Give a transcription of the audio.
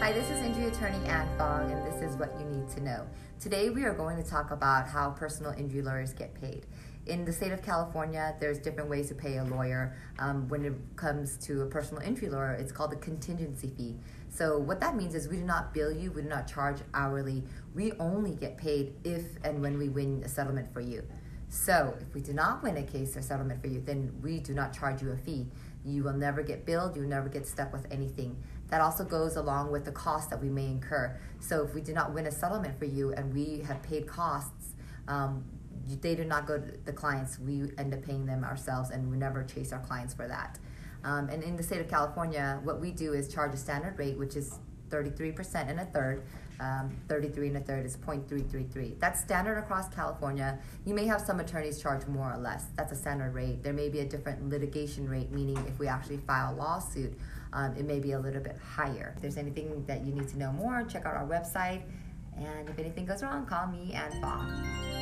Hi, this is injury attorney Ann Fong, and this is what you need to know. Today, we are going to talk about how personal injury lawyers get paid. In the state of California, there's different ways to pay a lawyer. Um, when it comes to a personal injury lawyer, it's called a contingency fee. So, what that means is we do not bill you, we do not charge hourly. We only get paid if and when we win a settlement for you. So, if we do not win a case or settlement for you, then we do not charge you a fee. You will never get billed, you never get stuck with anything. That also goes along with the cost that we may incur. So, if we do not win a settlement for you and we have paid costs, um, they do not go to the clients. We end up paying them ourselves, and we never chase our clients for that. Um, and in the state of California, what we do is charge a standard rate, which is 33% and a third. Um, 33 and a third is 0.333. That's standard across California. You may have some attorneys charge more or less. That's a standard rate. There may be a different litigation rate, meaning if we actually file a lawsuit, um, it may be a little bit higher. If there's anything that you need to know more, check out our website. And if anything goes wrong, call me and Bob.